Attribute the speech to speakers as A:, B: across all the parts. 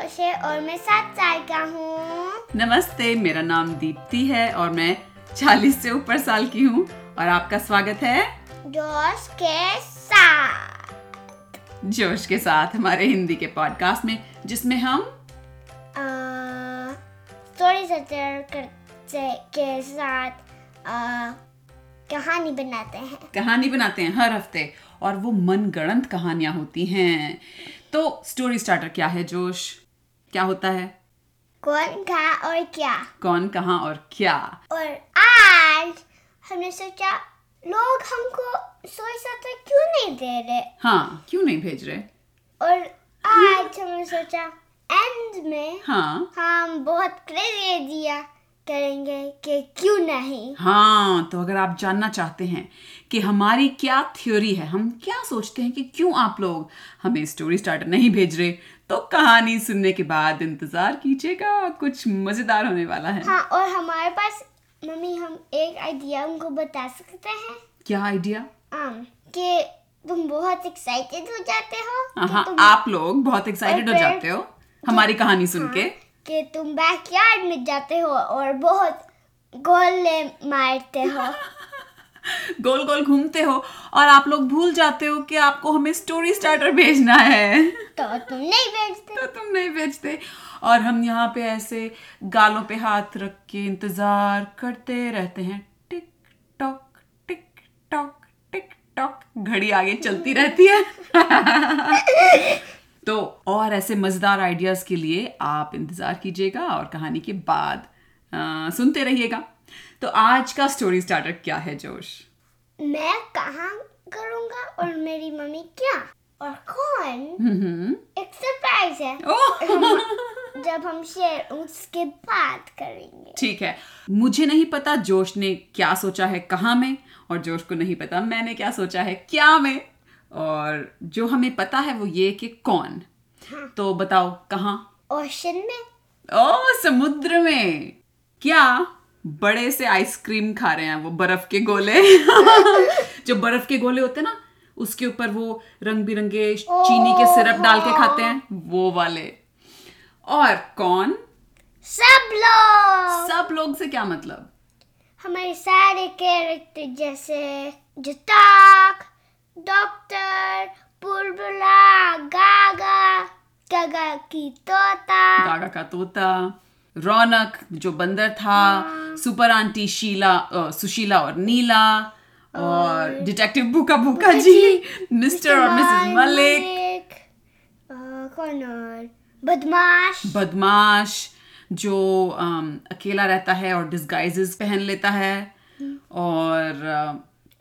A: जोश और मैं सात साल का हूँ।
B: नमस्ते मेरा नाम दीप्ति है और मैं 40 से ऊपर साल की हूँ और आपका स्वागत है
A: जोश के साथ।
B: जोश के साथ हमारे हिंदी के पॉडकास्ट में जिसमें हम
A: स्टोरी के साथ कहानी बनाते हैं।
B: कहानी बनाते हैं हर हफ़्ते और वो मनगढ़ंत कहानियाँ होती हैं। तो स्टोरी स्टार्टर क्या है जोश? क्या होता है?
A: कौन कहा और क्या?
B: कौन कहा और क्या?
A: और आज हमने सोचा लोग हमको स्टोरी सटर क्यों नहीं दे रहे?
B: हाँ क्यों नहीं भेज रहे?
A: और आज हमने सोचा एंड में
B: हाँ।
A: हम बहुत क्रेजी दिया करेंगे कि क्यों नहीं।
B: हाँ तो अगर आप जानना चाहते हैं कि हमारी क्या थ्योरी है हम क्या सोचते हैं कि क्यों आप लोग हमें स्टोरी स्टार्टर नहीं भेज रहे तो कहानी सुनने के बाद इंतज़ार कीजिएगा कुछ मज़ेदार होने वाला है।
A: हाँ और हमारे पास मम्मी हम एक आइडिया उनको बता सकते हैं।
B: क्या आइडिया
A: कि तुम बहुत एक्साइटेड हो जाते हो
B: हाँ
A: तुम
B: आप लोग बहुत एक्साइटेड हो जाते हो हमारी कहानी सुन के।
A: कि तुम बैकयार्ड में जाते हो और बहुत गोले मारते हो।
B: गोल गोल घूमते हो और आप लोग भूल जाते हो कि आपको हमें स्टोरी स्टार्टर भेजना है।
A: तो तुम नहीं भेजते।
B: तो तुम नहीं भेजते। और हम यहाँ पे ऐसे गालों पे हाथ रख के इंतज़ार करते रहते हैं। Tick tock tick tock tick tock घड़ी आगे चलती रहती है। तो और ऐसे मज़ेदार आइडियाज़ के लिए आप इंतज़ार कीजिएगा और कहानी के बाद अ, सुनते रहिएगा। तो आज का स्टोरी स्टार्टर क्या है जोश?
A: मैं कहाँ करूँगा और मेरी मम्मी क्या? और कौन? एक सरप्राइज़ है। जब हम शेयर उसके बाद करेंगे।
B: ठीक है। मुझे नहीं पता जोश ने क्या सोचा है कहाँ में और जोश को नहीं पता मैंने क्या सोचा है क्या में और जो हमें पता है वो ये कि कौन। हाँ। तो बताओ कहाँ?
A: ओशन में।
B: ओ समुद्र में। क्या? बड़े से आइसक्रीम खा रहे हैं वो बर्फ़ के गोले। जो बर्फ़ के गोले होते हैं ना उसके ऊपर वो रंग बिरंगे चीनी के सिरप डाल के खाते हैं वो वाले। और कौन?
A: सब लोग।
B: सब लोग से क्या मतलब?
A: हमारे सारे कैरेक्टर जैसे डॉक्टर बुलबुला गागा गागा की तोता।
B: गागा का तोता। रौनक जो बंदर था सुपर आंटी शीला अ, सुशीला और नीला और डिटेक्टिव बुका बुका जी मिस्टर और मिसेस मलिक।
A: मलिक, कौन और? बदमाश।
B: बदमाश जो अकेला रहता है और डिस्गाइजेस पहन लेता है। और अ,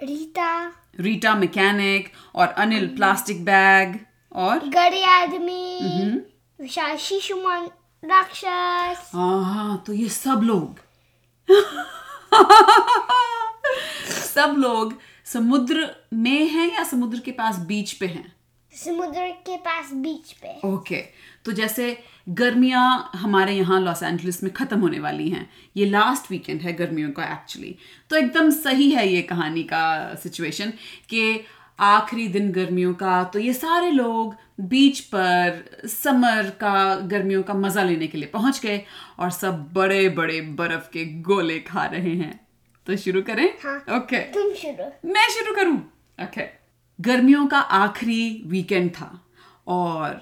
A: रीता।
B: रीटा मैकेनिक और अनिल प्लास्टिक बैग और
A: गड़ी आदमी। विशाल शिशुमन राक्षस।
B: हाँ तो ये सब लोग। सब लोग समुद्र में हैं या समुद्र के पास बीच पे हैं?
A: समुद्र के पास बीच पे।
B: Okay okay. तो जैसे गर्मियाँ हमारे यहाँ लॉस एंजलिस में ख़त्म होने वाली हैं ये लास्ट वीकेंड है गर्मियों का एक्चुअली तो एकदम सही है ये कहानी का सिचुएशन कि आखिरी दिन गर्मियों का तो ये सारे लोग बीच पर समर का गर्मियों का मज़ा लेने के लिए पहुँच गए और सब बड़े बड़े बर्फ़ के गोले खा रहे हैं। तो शुरू करें?
A: हाँ।
B: ओके
A: तुम शुरू।
B: मैं शुरू करूँ? ओके गर्मियों का आखिरी वीकेंड था और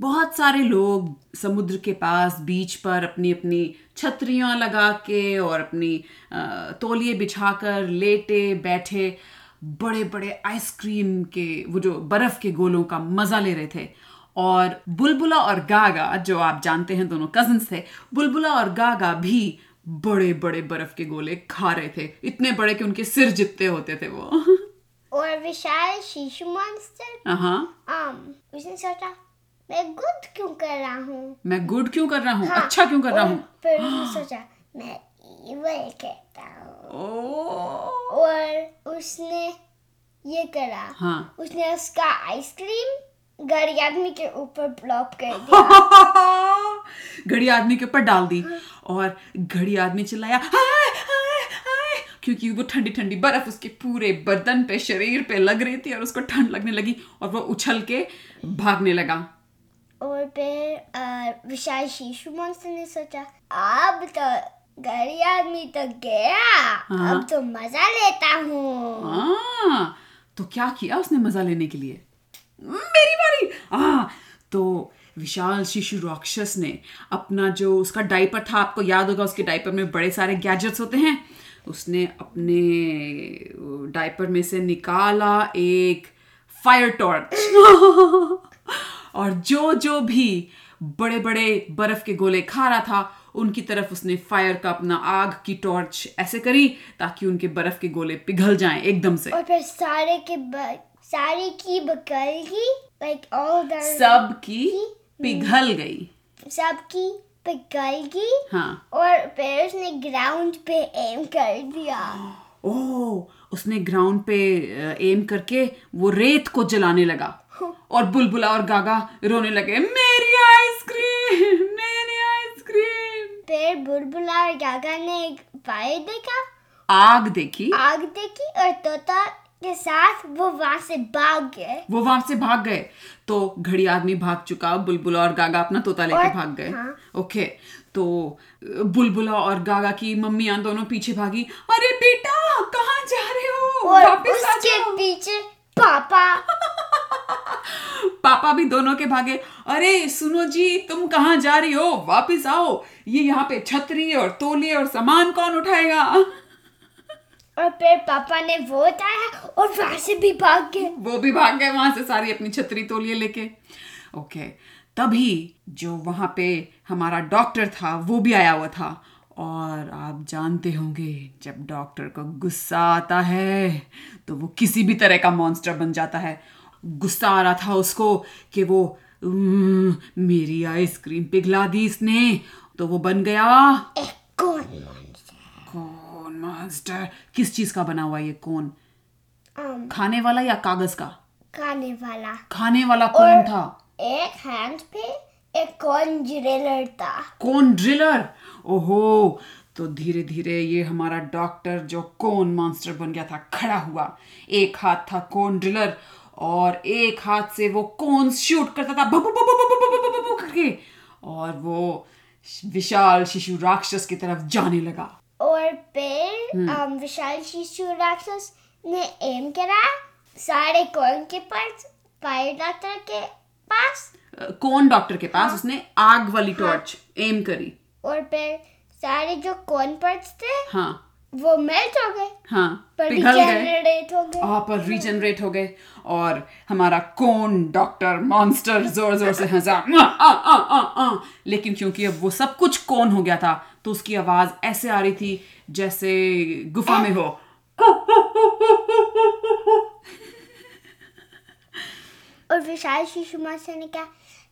B: बहुत सारे लोग समुद्र के पास बीच पर अपनी अपनी छतरियाँ लगा के और अपनी तोलिए तौलिए बिछाकर लेटे बैठे बड़े बड़े आइसक्रीम के वो जो बर्फ़ के गोलों का मज़ा ले रहे थे। और बुलबुला और गागा जो आप जानते हैं दोनों कजन्स थे बुलबुला और गागा भी बड़े बड़े बर्फ़ के गोले खा रहे थे। इतने बड़े कि उनके सिर जितने होते थे वो।
A: और विशाल शिशु मॉन्स्टर
B: हाँ
A: um उसने सोचा मैं गुड क्यों कर रहा हूँ?
B: मैं गुड क्यों कर रहा हूँ?
A: हाँ,
B: अच्छा क्यों कर रहा हूँ?
A: फिर उसने सोचा मैं evil कहता हूँ और उसने ये करा
B: हाँ
A: उसने उसका आइसक्रीम गड़ी आदमी के ऊपर ब्लॉक कर दिया
B: घड़ी आदमी के ऊपर डाल दी और घड़ी आदमी चिल्लाया हाय हाय हाय क्योंकि वो ठंडी ठंडी बर्फ़ उसके पूरे बर्तन पे शरीर पे लग रही थी और उसको ठंड लगने लगी और वो उछल के भागने लगा
A: और फिर विशाल शिशु मॉन्स्टर ने सोचा अब तो गरीब आदमी तो गया।
B: हाँ।
A: अब तो मज़ा लेता हूँ।
B: हाँ, तो क्या किया उसने मज़ा लेने के लिए? मेरी बारी। हाँ तो विशाल शिशु राक्षस ने अपना जो उसका डाइपर था आपको याद होगा उसके डाइपर में बड़े सारे गैजेट्स होते हैं। उसने अपने डाइपर में से निकाला एक फायर टॉर्च। और जो जो भी बड़े बड़े बर्फ़ के गोले खा रहा था उनकी तरफ़ उसने फायर का अपना आग की टॉर्च ऐसे करी ताकि उनके बर्फ़ के गोले पिघल जाएँ एकदम से।
A: और फिर सारे के ब- सारी की बकल की लाइक ऑल द
B: सब की पिघल गई।
A: सबकी पिघल की
B: हाँ।
A: और फिर उसने ग्राउंड पे एम कर दिया।
B: ओह उसने ग्राउंड पे एम करके वो रेत को जलाने लगा। और बुलबुला और गागा रोने लगे मेरी आइसक्रीम मेरी आइसक्रीम
A: फिर बुलबुला और गागा ने एक फायर देखा।
B: आग देखी।
A: आग देखी और तोता के साथ वो वहाँ से भाग गए।
B: वो वहाँ से भाग गए। तो घड़ी आदमी भाग चुका बुलबुला और गागा अपना तोता लेके भाग गए।
A: हाँ।
B: ओके तो बुलबुला और गागा की मम्मी दोनों पीछे भागी। अरे बेटा कहाँ जा रहे हो
A: और
B: वापस आ
A: उसके
B: जाओ
A: पीछे पापा
B: पापा भी दोनों के भागे अरे सुनो जी तुम कहाँ जा रही हो? वापिस आओ। ये यहाँ पे छतरी और तोलिए और सामान कौन उठाएगा?
A: और फिर पापा ने वो उठाया और वहाँ से भी भाग गए।
B: वो भी भाग गए वहाँ से सारी अपनी छतरी तोलिए लेके। ओके तभी जो वहाँ पे हमारा डॉक्टर था वो भी आया हुआ था। और आप जानते होंगे जब डॉक्टर को गुस्सा आता है तो वो किसी भी तरह का मॉन्स्टर बन जाता है। गुस्सा आ रहा था उसको कि वो मेरी आइसक्रीम पिघला दी इसने तो वो बन गया।
A: कौन?
B: कौन मॉन्स्टर किस चीज़ का बना हुआ ये कौन? खाने वाला या कागज़ का?
A: खाने वाला।
B: खाने वाला कौन था?
A: एक हैंड पे एक कौन ड्रिलर था।
B: कौन ड्रिलर ओहो तो धीरे धीरे ये हमारा डॉक्टर जो कौन मॉन्स्टर बन गया था खड़ा हुआ। एक हाथ था कौन ड्रिलर और एक हाथ से वो कौन शूट करता था बबू बबू बबू बबू बबू करके। और वो विशाल शिशु राक्षस की तरफ़ जाने लगा।
A: और फिर um, विशाल शिशु राक्षस ने एम करा सारे कौन के पास फायर डॉक्टर के पास।
B: कौन डॉक्टर के पास उसने आग वाली टॉर्च एम करी।
A: और फिर सारे जो कौन पर्ट्स थे
B: हाँ।
A: वो मेल्ट हो गए।
B: हाँ
A: पर
B: पिघल गए।
A: हो
B: पर रीजनरेट हो गए। और हमारा कौन डॉक्टर मॉन्स्टर ज़ोर ज़ोर से हंसा। "आ, आ, आ, आ, आ।" लेकिन क्योंकि अब वो सब कुछ कौन हो गया था तो उसकी आवाज़ ऐसे आ रही थी जैसे गुफा में हो।
A: और विशाल शिशु मास्टर ने कहा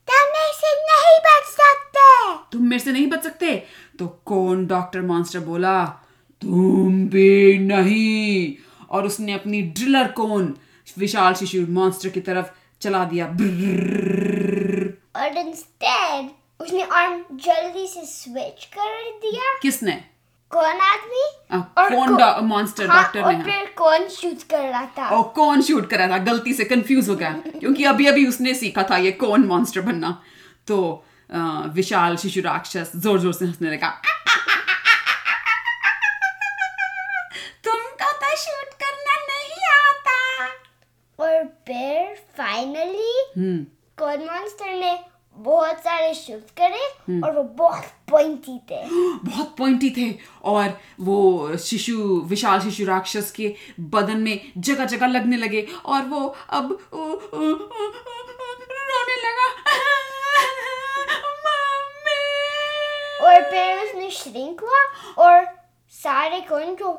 A: तुम ऐसे नहीं बच सकते!
B: तुम मेरे से नहीं बच सकते? तो कौन डॉक्टर मॉन्स्टर बोला तुम भी नहीं। और उसने अपनी ड्रिलर कोन? विशाल शिशु मॉन्स्टर की तरफ़ चला दिया।
A: और
B: इंस्टेड
A: उसने आर्म
B: जल्दी
A: से
B: स्विच
A: कर
B: दिया किसने
A: कौन
B: आदमी
A: कौन
B: मॉन्स्टर डॉक्टर ने
A: फिर कौन शूट कर रहा था
B: और कौन शूट कर रहा था गलती से कंफ्यूज हो गया क्योंकि अभी अभी उसने सीखा था ये कौन मॉन्स्टर बनना तो विशाल शिशु राक्षस ज़ोर ज़ोर से हंसने लगा हम्म
A: कौन मॉन्स्टर ने बहुत सारे शूट करे
B: हम्म।
A: और वो बहुत पॉइंटी थे
B: बहुत पॉइंटी थे और वो शिशु विशाल शिशु राक्षस के बदन में जगह जगह लगने लगे और वो अब उ, उ, उ, रोने लगा मम्मी
A: और फिर उसने श्रिंक हुआ और सारे कौन को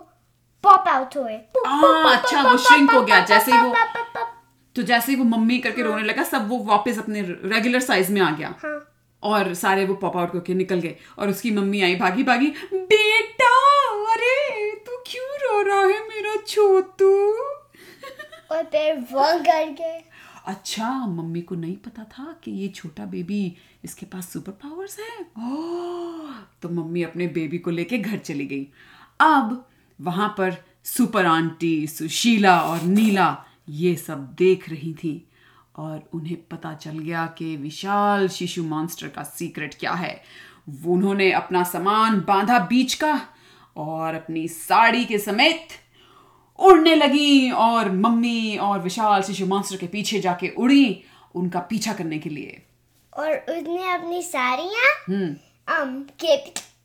A: पॉप आउट हुए
B: हाँ, अच्छा, वो shrink हो गया, जैसे वो- तो जैसे ही वो मम्मी करके रोने लगा सब वो वापस अपने रेगुलर साइज़ में आ गया।
A: हाँ।
B: और सारे वो पॉप आउट करके निकल गए। और उसकी मम्मी आई भागी भागी बेटा अरे तू क्यों रो रहा है मेरा छोटू?
A: और फिर वो कर गए।
B: अच्छा मम्मी को नहीं पता था कि ये छोटा बेबी इसके पास सुपर पावर्स है। ओह, तो मम्मी अपने बेबी को लेके घर चली गई। अब वहाँ पर सुपर आंटी सुशीला और नीला ये सब देख रही थी और उन्हें पता चल गया कि विशाल शिशु मॉन्स्टर का सीक्रेट क्या है। उन्होंने अपना सामान बांधा बीच का और अपनी साड़ी के समेत उड़ने लगी और मम्मी और विशाल शिशु मॉन्स्टर के पीछे जाके उड़ी उनका पीछा करने के लिए।
A: और उसने अपनी साड़ियाँ
B: हम्म।
A: um,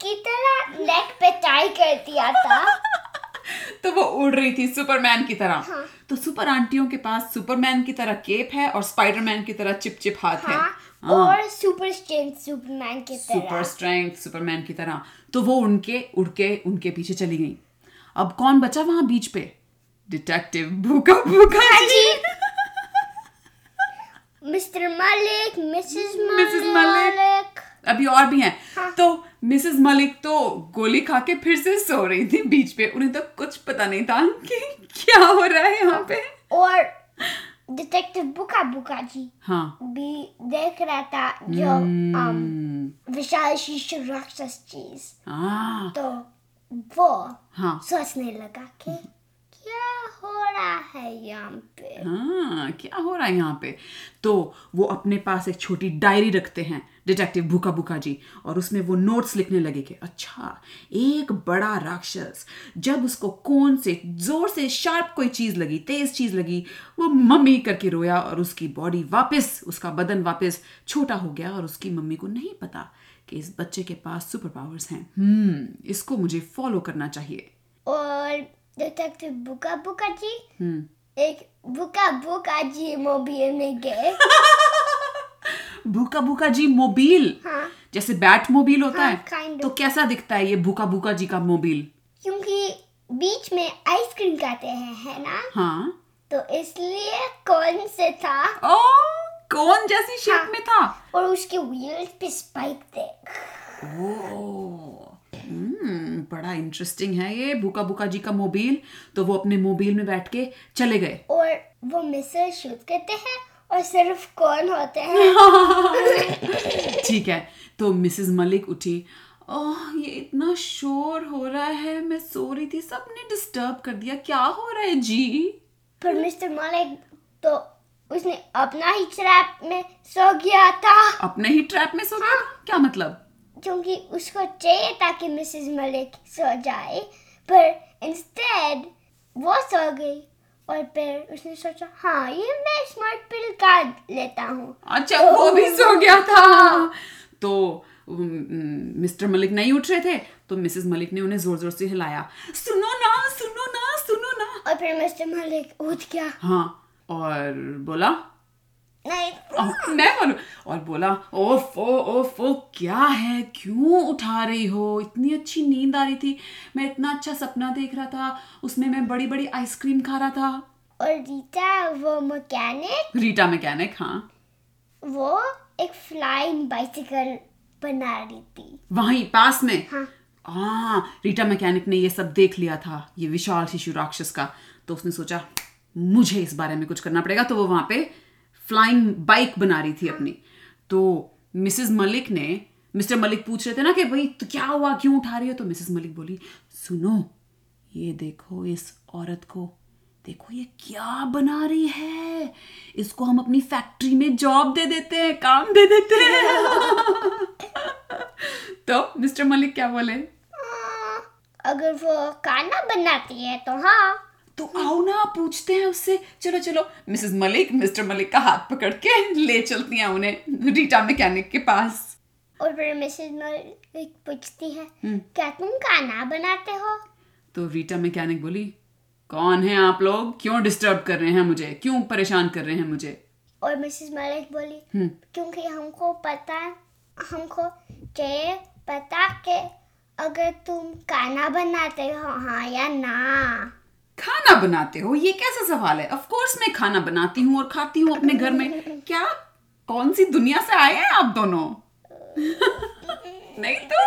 A: की तरह नेक पे टाई कर दिया था।
B: तो वो उड़ रही थी सुपरमैन की तरह। हाँ. तो सुपर आंटियों के पास सुपरमैन की तरह केप है और स्पाइडरमैन की तरह चिप चिप हाथ है।
A: हाँ और सुपर स्ट्रेंथ सुपरमैन की तरह।
B: सुपर स्ट्रेंथ सुपरमैन की तरह। तो वो उनके उड़ के उनके पीछे चली गई। अब कौन बचा वहाँ बीच पे? Detective Bhukha Bhukha ji.
A: Mr Malik Mrs.
B: Malik. अभी और भी हैं। हाँ. तो मिसेस मलिक तो गोली खा के फिर से सो रही थी बीच पे। उन्हें तो कुछ पता नहीं था कि क्या हो रहा है यहाँ पे।
A: और डिटेक्टिव बुका बुका जी
B: हाँ।
A: भी देख रहा था जो
B: hmm.
A: um, विशाल शिशु राक्षस चीज़।
B: हाँ।
A: तो वो
B: हाँ।
A: सोचने लगा कि क्या हो रहा है यहाँ पे?
B: हाँ क्या हो रहा है यहाँ पे? तो वो अपने पास एक छोटी डायरी रखते हैं डिटेक्टिव भूखा भूखा जी और उसमें वो नोट्स लिखने लगे कि अच्छा एक बड़ा राक्षस जब उसको कौन से ज़ोर से शार्प कोई चीज़ लगी तेज चीज़ लगी वो मम्मी करके रोया और उसकी बॉडी वापस उसका बदन वापस छोटा हो गया और उसकी मम्मी को नहीं पता कि इस बच्चे के पास सुपर पावर्स हैं। हम्म इसको मुझे फॉलो करना चाहिए।
A: और डिटेक्टिव बुका बुका जी
B: हम्म
A: एक बुका बुका जी मोबाइल में गए
B: भूखा भूखा जी
A: हाँ
B: जैसे बैट मोबिल होता
A: हाँ,
B: है
A: kind of.
B: तो कैसा दिखता है ये भूखा भूखा जी का मोबिल
A: क्योंकि बीच में आइसक्रीम खाते हैं है ना?
B: हाँ।
A: तो इसलिए कौन से था?
B: ओ कौन जैसी शेप
A: हाँ।
B: में था?
A: और उसके व्हील्स पे स्पाइक थे
B: ओ। बड़ा इंटरेस्टिंग है ये। भूखा भूखा जी का मोबिल तो वो अपने मोबिल में बैठ के चले गए।
A: और वो मिसल शूट करते हैं और सिर्फ़ कौन होते हैं?
B: ठीक है तो मिसेस मलिक उठी। ओह ये इतना शोर हो रहा है मैं सो रही थी सबने डिस्टर्ब कर दिया। क्या हो रहा है जी?
A: पर मिस्टर मलिक तो उसने अपना ही ट्रैप में सो गया था।
B: अपने ही ट्रैप में सो गया था? क्या मतलब?
A: क्योंकि उसको चाहिए था कि मिसेस मलिक सो जाए पर इंस्टेड वो सो गई और फिर उसने सोचा हाँ ये मैं स्मार्ट पिल का लेता हूँ।
B: अच्छा तो, वो भी सो गया था। तो मिस्टर मलिक नहीं उठ रहे थे तो मिसेस मलिक ने उन्हें ज़ोर ज़ोर से हिलाया सुनो ना सुनो ना सुनो ना।
A: और फिर मिस्टर मलिक उठ गया।
B: हाँ और बोला
A: नहीं
B: मैं बोलू और बोला ओफ ओ ओफ ओ क्या है? क्यों उठा रही हो? इतनी अच्छी नींद आ रही थी। मैं इतना अच्छा सपना देख रहा था। उसमें मैं बड़ी बड़ी आइसक्रीम खा रहा था।
A: और रीता वो मैकेनिक
B: रीटा मैकेनिक हाँ।
A: वो एक फ्लाइंग बाइसिकल बना रही थी।
B: वहीं पास में?
A: हाँ।
B: हाँ रीटा मैकेनिक ने ये सब देख लिया था ये विशाल शिशु राक्षस का। तो उसने सोचा मुझे इस बारे में कुछ करना पड़ेगा। तो वो वहाँ पे फ्लाइंग बाइक बना रही थी अपनी। तो मिसेस मलिक ने मिस्टर मलिक पूछ रहे थे ना कि भाई तो क्या हुआ? क्यों उठा रही हो? तो मिसेस मलिक बोली सुनो ये देखो इस औरत को देखो ये क्या बना रही है। इसको हम अपनी फैक्ट्री में जॉब दे देते हैं काम दे देते हैं. तो मिस्टर मलिक क्या बोले?
A: हाँ, अगर वो खाना बनाती है तो हाँ
B: तो आओ ना पूछते हैं उससे। चलो चलो मिसेस मलिक मिस्टर मलिक का हाथ पकड़ के ले चलती हैं उन्हें रीटा मैकेनिक के पास।
A: और फिर मिसेस मलिक पूछती है
B: हम्म।
A: क्या तुम खाना बनाते हो?
B: तो रीटा मैकेनिक बोली कौन है आप लोग? क्यों डिस्टर्ब कर रहे हैं मुझे? क्यों परेशान कर रहे हैं मुझे?
A: और मिसेस मलिक बोली
B: हम्म।
A: क्योंकि हमको पता हमको चाहिए पता के अगर तुम खाना बनाते हो हाँ या ना।
B: खाना बनाते हो? ये कैसा सवाल है? ऑफ़ कोर्स मैं खाना बनाती हूँ और खाती हूँ अपने घर में। क्या कौन सी दुनिया से आए हैं आप दोनों? नहीं तो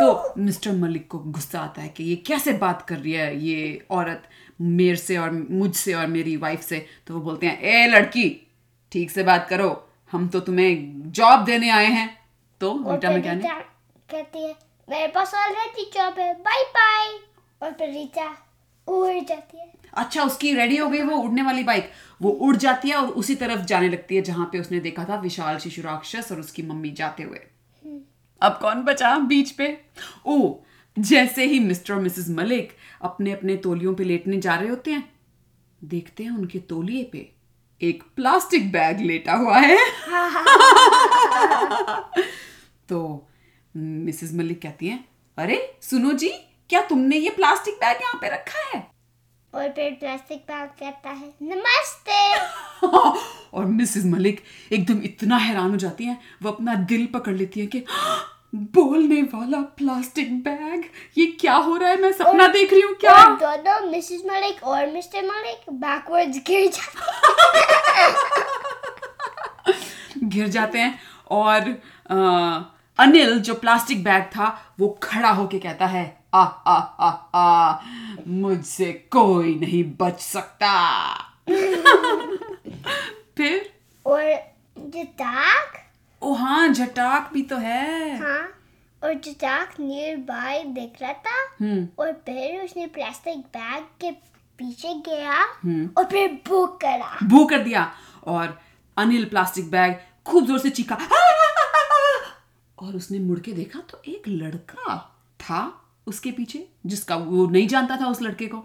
B: तो। मिस्टर मलिक को गुस्सा आता है कि ये कैसे बात कर रही है ये औरत मेरे से और मुझसे और मेरी वाइफ से? तो वो बोलते हैं ए लड़की ठीक से बात करो। हम तो तुम्हें जॉब देने आए हैं। तो रीटा मैकेनिक
A: कहती है मेरे पास ऑलरेडी जॉब है। बाय बाय और फिर रीटा उड़ जाती है।
B: अच्छा उसकी रेडी हो गई वो उड़ने वाली बाइक वो उड़ जाती है और उसी तरफ़ जाने लगती है जहाँ पे उसने देखा था विशाल शिशु राक्षस और उसकी मम्मी जाते हुए। अब कौन बचा बीच पे? ओ जैसे ही मिस्टर और मिसेस मलिक अपने अपने तोलियों पे लेटने जा रहे होते हैं देखते हैं उनके तोलिए पे एक प्लास्टिक बैग लेटा हुआ है। तो मिसेस मलिक कहती हैं अरे सुनो जी क्या तुमने ये प्लास्टिक बैग यहाँ पे रखा है?
A: और फिर प्लास्टिक बैग कहता है नमस्ते।
B: और मिसेस मलिक एकदम इतना हैरान हो जाती हैं वो अपना दिल पकड़ लेती हैं कि बोलने वाला प्लास्टिक बैग ये क्या हो रहा है? मैं सपना और, देख रही हूँ क्या
A: दोनों मिसेस मलिक और मिस्टर मलिक बैकवर्ड्स गिर जाते
B: गिर जाते हैं और अ, अनिल जो प्लास्टिक बैग था वो खड़ा होके कहता है आ आ आ आ मुझसे कोई नहीं बच सकता। फिर?
A: और जटाक?
B: ओ हाँ जटाक भी तो है।
A: हाँ और जटाक नियर बाय देख रहा था।
B: हम्म।
A: और फिर उसने प्लास्टिक बैग के पीछे गया
B: हम्म।
A: और फिर बुक करा।
B: बू कर दिया। और अनिल प्लास्टिक बैग खूब ज़ोर से चीखा! और उसने मुड़ के देखा तो एक लड़का था। उसके पीछे जिसका वो नहीं जानता था उस लड़के को।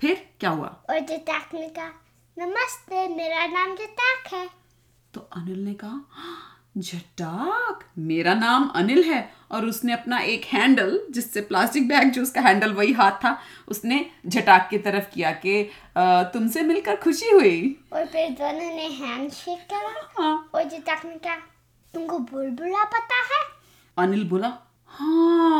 B: फिर क्या हुआ?
A: और जटाक ने कहा नमस्ते मेरा नाम जटाक है।
B: तो अनिल ने कहा "हाँ, जटाक मेरा नाम अनिल है। और उसने अपना एक हैंडल जिससे प्लास्टिक बैग जो उसका हैंडल वही हाथ था उसने जटाक की तरफ़ किया कि तुमसे मिलकर खुशी हुई।
A: और फिर दोनों ने हैंड शेक करा।
B: हाँ।
A: और जटाक ने कहा तुमको बुलबुला पता है?
B: अनिल बोला हाँ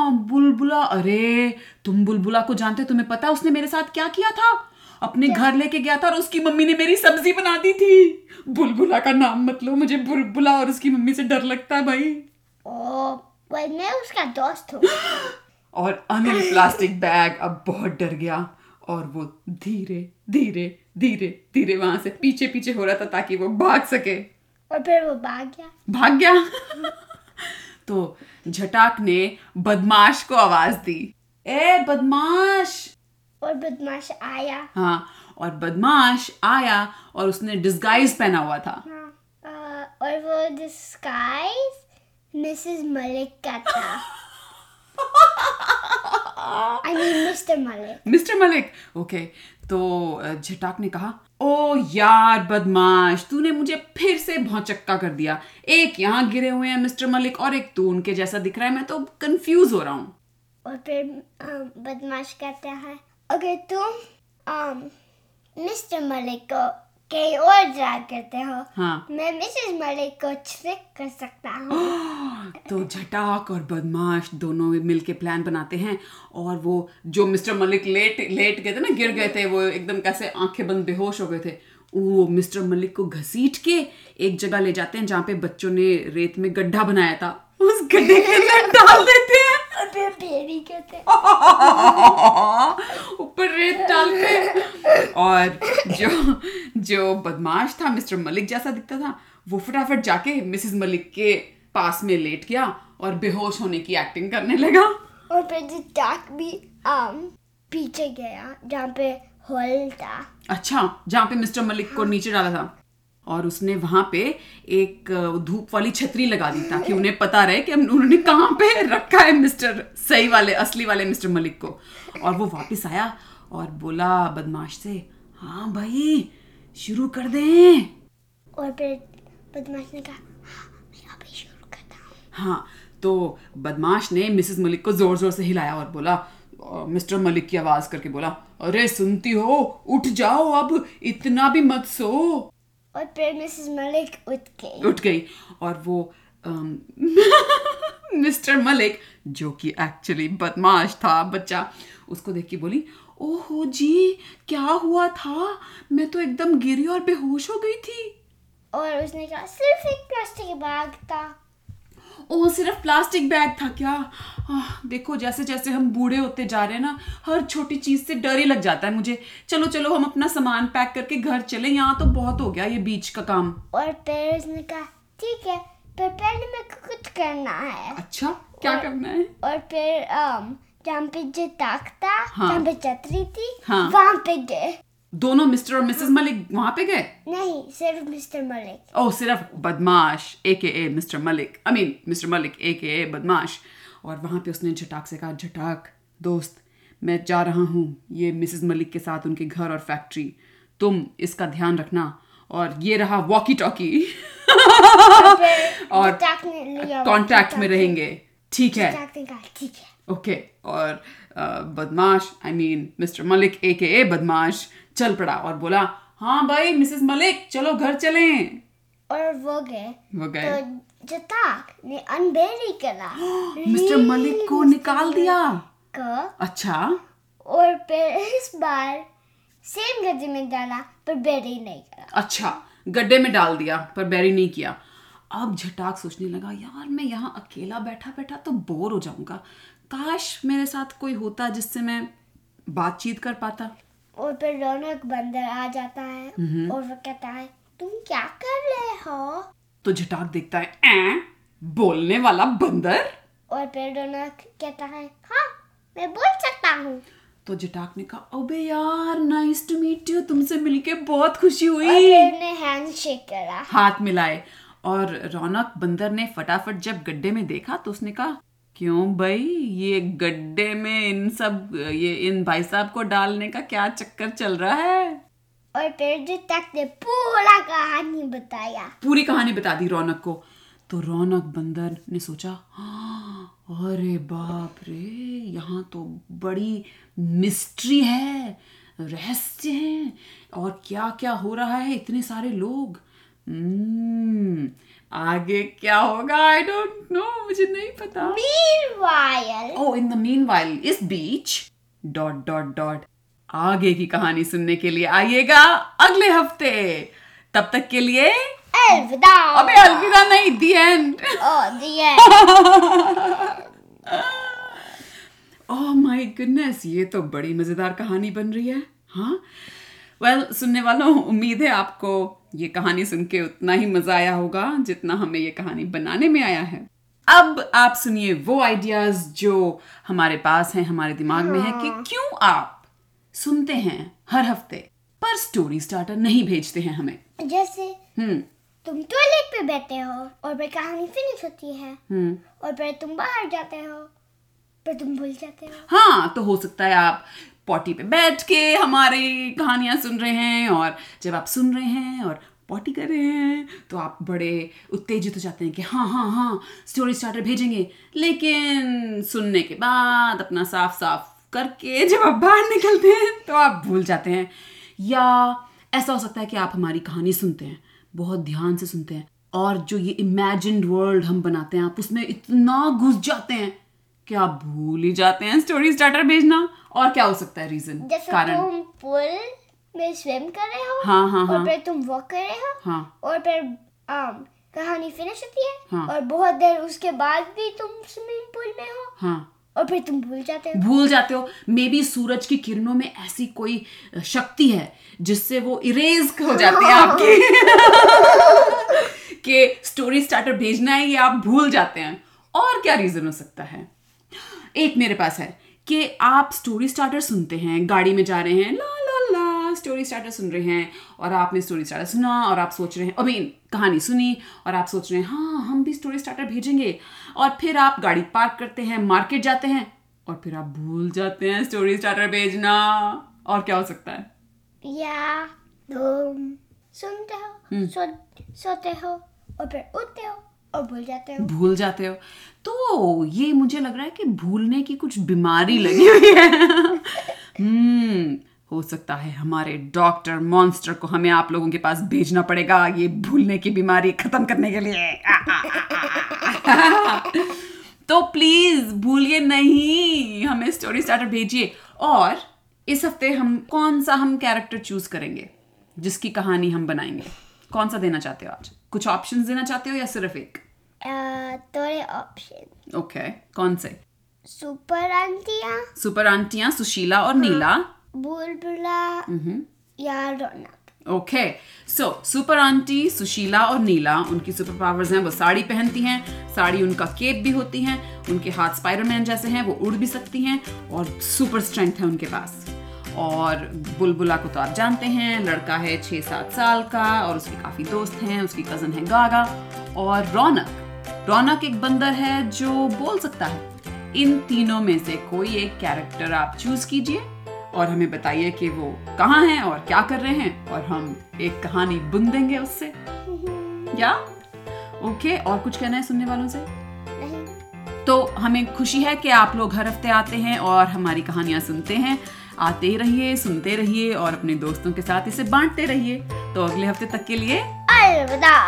B: बुलबुला अरे तुम बुलबुला को जानते तुम्हें पता है उसने मेरे साथ क्या किया था? अपने घर लेके गया था और उसकी मम्मी ने मेरी सब्ज़ी बना दी थी। बुलबुला का नाम मत लो मुझे बुलबुला और उसकी मम्मी से डर लगता है भाई।
A: ओ मैं उसका दोस्त हूँ।
B: और अनिल प्लास्टिक बैग अब बहुत डर गया। और वो धीरे धीरे धीरे धीरे वहाँ से पीछे पीछे हो रहा था ताकि वो भाग सके।
A: और फिर वो भाग गया।
B: भाग गया? तो झटाक ने बदमाश को आवाज़ दी। ए बदमाश!
A: और बदमाश आया।
B: हाँ और बदमाश आया और उसने डिस्गाइज पहना हुआ था।
A: हाँ और वो डिस्गाइज मिसेस मलिक का था। I mean Mr Malik
B: Mr Malik okay तो झटाक ने कहा ओ यार बदमाश, तूने मुझे फिर से भौचक्का कर दिया। एक यहाँ गिरे हुए हैं मिस्टर मलिक और एक तू उनके जैसा दिख रहा है, मैं तो कंफ्यूज हो रहा हूँ।
A: और फिर बदमाश कहता है, अगर तुम मिस्टर मलिक को कहीं और ड्राइव करते हो।
B: हाँ।
A: मैं मिसेस मलिक को ट्रिक कर सकता हूँ।
B: तो झटाक और बदमाश दोनों मिलके प्लान बनाते हैं और वो जो मिस्टर मलिक लेट लेट गए थे ना गिर गए थे वो एकदम कैसे आँखें बंद बेहोश हो गए थे। वो मिस्टर मलिक को घसीट के एक जगह ले जाते हैं जहाँ पे बच्चों ने रेत में गड्ढा बनाया था। उस गड्ढे के अंदर डाल देते हैं।
A: और फिर बेरी कहते
B: ऊपर रेत डालते और जो जो बदमाश था मिस्टर मलिक जैसा दिखता था वो फटाफट जाके मिसेस मलिक के पास में लेट गया और बेहोश होने की एक्टिंग करने लगा।
A: और फिर डाक भी um, पीछे गया जहाँ पे होल था।
B: अच्छा जहाँ पे मिस्टर मलिक को नीचे डाला था। और उसने वहाँ पे एक धूप वाली छतरी लगा दी ताकि उन्हें पता रहे कि उन्होंने कहाँ पे रखा है मिस्टर सही वाले असली वाले मिस्टर मलिक को। और वो वापस आया और बोला बदमाश से हाँ भाई शुरू कर दें।
A: और फिर बदमाश ने कहा "हाँ, मैं अभी शुरू करता हूँ।
B: हाँ तो बदमाश ने मिसेस मलिक को ज़ोर ज़ोर से हिलाया और बोला मिस्टर मलिक की आवाज़ करके बोला अरे सुनती हो उठ जाओ अब इतना भी मत सो।
A: और फिर मिसेस मलिक उठ गई।
B: उठ गई और वो मिस्टर मलिक जो कि एक्चुअली बदमाश था बच्चा उसको देख के बोली ओहो जी क्या हुआ था? मैं तो एकदम गिरी और बेहोश हो गई थी।
A: और उसने कहा सिर्फ़ एक प्लास्टिक बैग था।
B: ओह सिर्फ़ प्लास्टिक बैग था क्या? आह, देखो जैसे जैसे हम बूढ़े होते जा रहे हैं ना हर छोटी चीज़ से डर ही लग जाता है मुझे। चलो चलो हम अपना सामान पैक करके घर चले। यहाँ तो बहुत हो गया ये बीच का काम।
A: और फिर ने कहा ठीक है पर पहले मेरे को कुछ करना है।
B: अच्छा क्या और, करना है?
A: और फिर जहाँ पे जो ताक था
B: हाँ।
A: जहाँ पे छतरी थी
B: हाँ।
A: वहाँ पे गए।
B: दोनों मिस्टर और मिसेस मलिक वहाँ पे गए?
A: नहीं सिर्फ़ मिस्टर मलिक।
B: ओ सिर्फ़ बदमाश A K A Mr Malik. I mean Mr Malik A K A बदमाश। और वहाँ पे उसने झटाक से कहा झटाक दोस्त मैं जा रहा हूँ। ये मिसेस मलिक के साथ उनके घर और फैक्ट्री। तुम इसका ध्यान रखना। और ये रहा वॉकी टॉकी
A: और
B: कांटेक्ट में रहेंगे। ठीक है।
A: ठीक है।
B: ओके और बदमाश I mean Mr Malik A K A बदमाश चल पड़ा और बोला हाँ भाई मिसेस मलिक चलो घर चलें.
A: और वो गए।
B: वो
A: तो
B: गए
A: ताक ने अनबेरी करा।
B: मिस्टर मलिक को निकाल दिया।
A: को।
B: अच्छा।
A: और फिर इस बार सेम गड्ढे में डाला पर बेरी नहीं करा।
B: अच्छा गड्ढे में डाल दिया पर बैरी नहीं किया। अब झटाक सोचने लगा यार मैं यहाँ अकेला बैठा बैठा तो बोर हो जाऊँगा। काश मेरे साथ कोई होता जिससे मैं बातचीत कर पाता।
A: और फिर रौनक बंदर आ जाता है और वो कहता है तुम क्या कर रहे हो?
B: तो झटाक देखता है "ऐं, बोलने वाला बंदर?
A: और फिर रौनक कहता है हाँ मैं बोल सकता हूँ।
B: तो जटाक ने कहा अबे यार नाइस टू मीट यू तुमसे मिलके बहुत खुशी हुई।
A: ने हैंड शेक करा।
B: हाथ मिलाए। और रौनक बंदर ने फटाफट जब गड्ढे में देखा तो उसने कहा क्यों भाई? ये गड्ढे में इन सब ये इन भाई साहब को डालने का क्या चक्कर चल रहा है?
A: और फिर तक ने पूरा कहानी बताया।
B: पूरी कहानी बता दी रौनक को। तो रौनक बंदर ने सोचा "हाँ, अरे बाप रे यहाँ तो बड़ी मिस्ट्री है रहस्य है और क्या क्या हो रहा है इतने सारे लोग? हम्म, आगे क्या होगा? आई डोंट नो मुझे नहीं पता।
A: Meanwhile,
B: oh in the mean इस बीच डॉट डॉट डॉट आगे की कहानी सुनने के लिए आइएगा अगले हफ़्ते। तब तक के लिए
A: अलविदा।
B: अबे अलविदा नहीं the end
A: Oh, the end.
B: Oh my goodness ये तो बड़ी मज़ेदार कहानी बन रही है हाँ? वेल well, सुनने वालों उम्मीद है आपको ये कहानी सुन के उतना ही मज़ा आया होगा जितना हमें ये कहानी बनाने में आया है। अब आप सुनिए वो आइडियाज़ जो हमारे पास हैं हमारे दिमाग में है कि क्यों आप सुनते हैं हर हफ़्ते पर स्टोरी स्टार्टर नहीं भेजते हैं हमें।
A: जैसे
B: हम्म।
A: तुम टॉयलेट पे बैठे हो और फिर कहानी फिनिश होती है।
B: हम्म।
A: और फिर तुम बाहर जाते हो फिर तुम भूल जाते हो।
B: हाँ तो हो सकता है आप पॉटी पे बैठ के हमारी कहानियाँ सुन रहे हैं और जब आप सुन रहे हैं और पॉटी कर रहे हैं तो आप बड़े उत्तेजित हो जाते हैं कि हाँ हाँ हाँ स्टोरी स्टार्टर भेजेंगे। लेकिन सुनने के बाद अपना साफ़ साफ़ करके जब आप बाहर निकलते हैं तो आप भूल जाते हैं। या ऐसा हो सकता है कि आप हमारी कहानी सुनते हैं, बहुत ध्यान से सुनते हैं, और जो ये इमेजिन्ड वर्ल्ड हम बनाते हैं, आप उसमें इतना घुस जाते हैं। कि आप भूल ही जाते हैं स्टोरी स्टार्टर भेजना? और क्या हो सकता है रीजन कारण
A: तुम पुल में स्विम कर रहे हो
B: हाँ, हाँ, हाँ।
A: और फिर तुम वॉक कर रहे हो
B: हाँ।
A: और फिर um, कहानी फिनिश होती है
B: हाँ।
A: और बहुत देर उसके बाद भी तुम स्विमिंग पूल में हो
B: हाँ।
A: और फिर तुम भूल जाते हो।
B: भूल जाते हो। मे बी सूरज की किरणों में ऐसी कोई शक्ति है जिससे वो इरेज हो जाती है आपकी। कि स्टोरी स्टार्टर भेजना है ये आप भूल जाते हैं। और क्या रीजन हो सकता है? एक मेरे पास है कि आप स्टोरी स्टार्टर सुनते हैं गाड़ी में जा रहे हैं ला ला ला स्टोरी स्टार्टर सुन रहे हैं और आपने स्टोरी स्टार्टर सुना और आप सोच रहे हैं आई मीन कहानी सुनी और आप सोच रहे हैं हाँ हम भी स्टोरी स्टार्टर भेजेंगे और फिर आप गाड़ी पार्क करते हैं मार्केट जाते हैं और फिर आप भूल जाते हैं स्टोरी स्टार्टर भेजना और क्या हो सकता है?
A: या तुम सुनते हो
B: हम्म।
A: सो, सोते हो और फिर उठते हो और भूल जाते हो।
B: भूल जाते हो। तो ये मुझे लग रहा है कि भूलने की कुछ बीमारी लगी हुई है। हम्म हो सकता है हमारे डॉक्टर मॉन्स्टर को हमें आप लोगों के पास भेजना पड़ेगा ये भूलने की बीमारी खत्म करने के लिए। तो प्लीज़ भूलिए नहीं, हमें स्टोरी स्टार्टर भेजिए। और इस हफ़्ते हम कौन सा हम कैरेक्टर चूज़ करेंगे? जिसकी कहानी हम बनाएँगे। कौन सा देना चाहते हो आज? कुछ ऑप्शंस देना चाहते हो या सिर्फ़ एक?
A: थोड़े ऑप्शन
B: ओके कौन से?
A: सुपर आंटिया
B: सुपर आंटियाँ सुशीला और नीला
A: बुलबुला
B: हम्म
A: या Raunak
B: okay so super aunty Sushila और नीला उनकी सुपर पावर्स हैं वो साड़ी पहनती हैं साड़ी उनका केप भी होती हैं उनके हाथ स्पाइडरमैन जैसे हैं वो उड़ भी सकती हैं और सुपर स्ट्रेंथ है उनके पास। और बुलबुला को तो आप जानते हैं लड़का है छः सात साल का और उसके काफ़ी दोस्त हैं उसकी कज़न है गागा और रौनक रौनक एक बंदर है जो बोल सकता है इन तीनों में से कोई एक कैरेक्टर आप चूज़ कीजिए और हमें बताइए कि वो कहाँ हैं और क्या कर रहे हैं और हम एक कहानी बुन देंगे उससे। या? ओके और कुछ कहना है सुनने वालों से? तो हमें खुशी है कि आप लोग हर हफ़्ते आते हैं और हमारी कहानियाँ सुनते हैं। आते रहिए सुनते रहिए और अपने दोस्तों के साथ इसे बांटते रहिए। तो अगले हफ़्ते तक के लिए
A: अलविदा।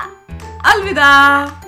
B: अलविदा।